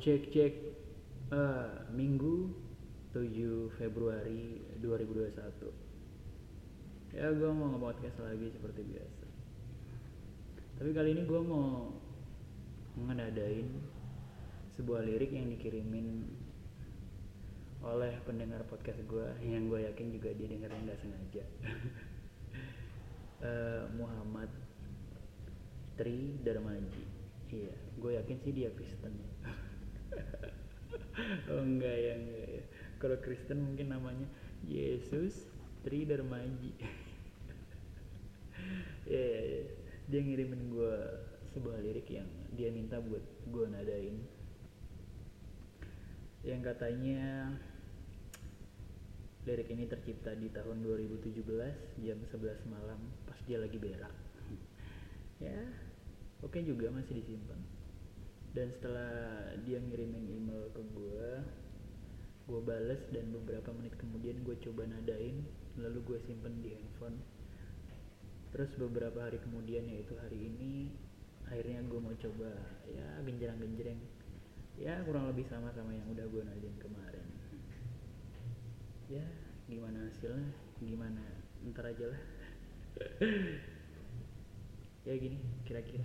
cek cek eh, Minggu 7 Februari 2021 Ya gue mau nge-podcast lagi seperti biasa. Tapi kali ini gue mau ngedadain sebuah lirik yang dikirimin oleh pendengar podcast gue yang gue yakin juga dia dengerin nggak sengaja. Eh, Muhammad Tri Darmaji. Iya gue yakin sih dia Kristen oh enggak ya enggak ya. Kalau Kristen mungkin namanya Yesus Tri Darmaji ya ya, ya. dia ngirimin gue sebuah lirik yang dia minta buat gue nadain. Yang katanya lirik ini tercipta di tahun 2017 jam 11 malam pas dia lagi berak. Ya oke juga masih disimpan dan setelah dia ngirimin email ke gue gue bales dan beberapa menit kemudian gue coba nadain lalu gue simpen di handphone. Terus beberapa hari kemudian yaitu hari ini akhirnya gue mau coba ya genjerang-genjreng ya kurang lebih sama sama yang udah gue nadain kemarin. Ya gimana hasilnya? Gimana? Ntar aja lah. Ya gini kira-kira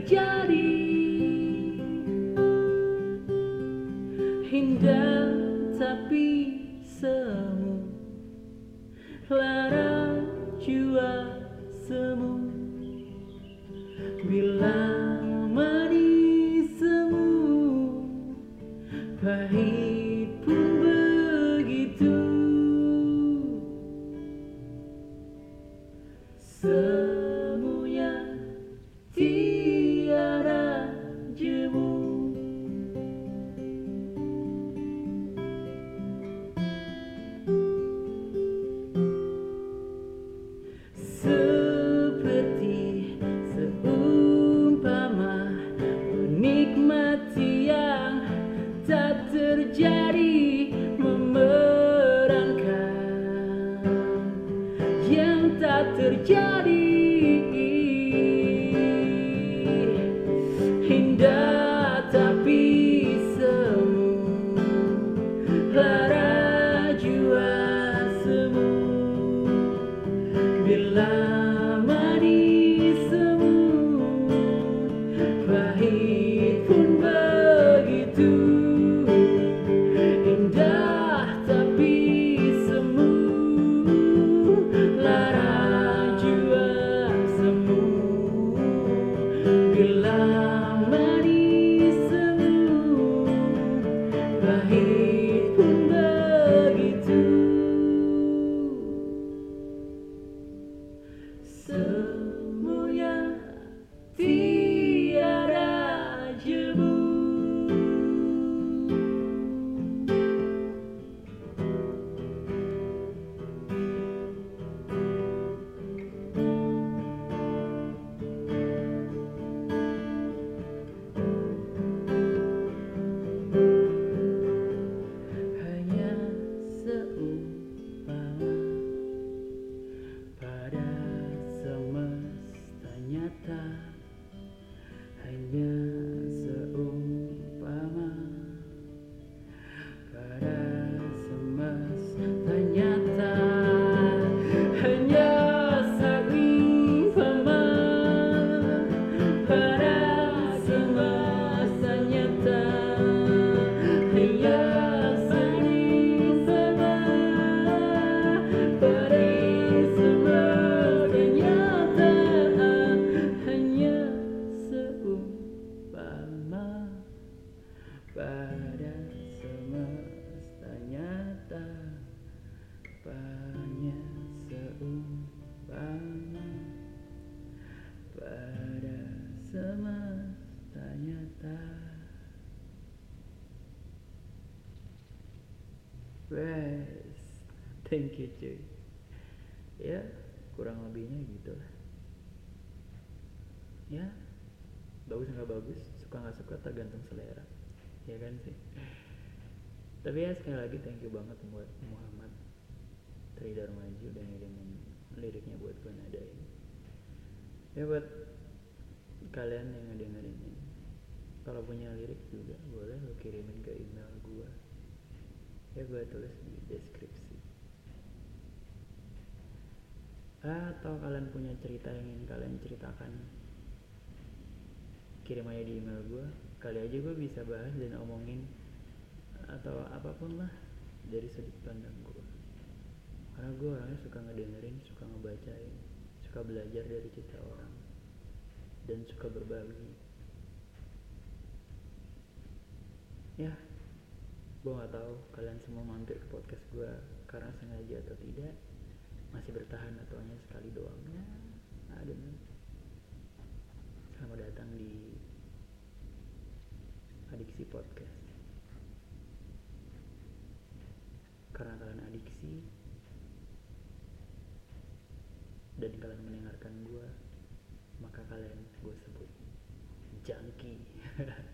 terjadi. Indah tapi semu lara jua semu. Bila manis semu pahit pun begitu. Semuanya terjadi. Indah tapi semu Wes, thank you cuy. Ya, kurang lebihnya gitu lah. Ya, bagus nggak bagus, suka nggak suka tergantung selera. Ya kan sih. Tapi ya sekali lagi thank you banget buat Muhammad Tridarmaji udah ngirimin liriknya buat gue nadain. Ya buat kalian yang ngedengerin ini kalau punya lirik juga boleh lo kirimin ke email gue ya gue tulis di deskripsi. Atau kalian punya cerita yang ingin kalian ceritakan? Kirim aja di email gue kali aja gue bisa bahas dan omongin atau apa pun lah dari sudut pandang gue karena gue orangnya suka ngedengerin suka ngebacain suka belajar dari cerita orang dan suka berbagi. Ya gue nggak tahu kalian semua mampir ke podcast gue karena sengaja atau tidak. Masih bertahan atau hanya sekali doang. Ya ada nih selamat datang di adiksi podcast. Karena kalian adiksi dan kalian mendengarkan gue maka kalian gue sebut jangki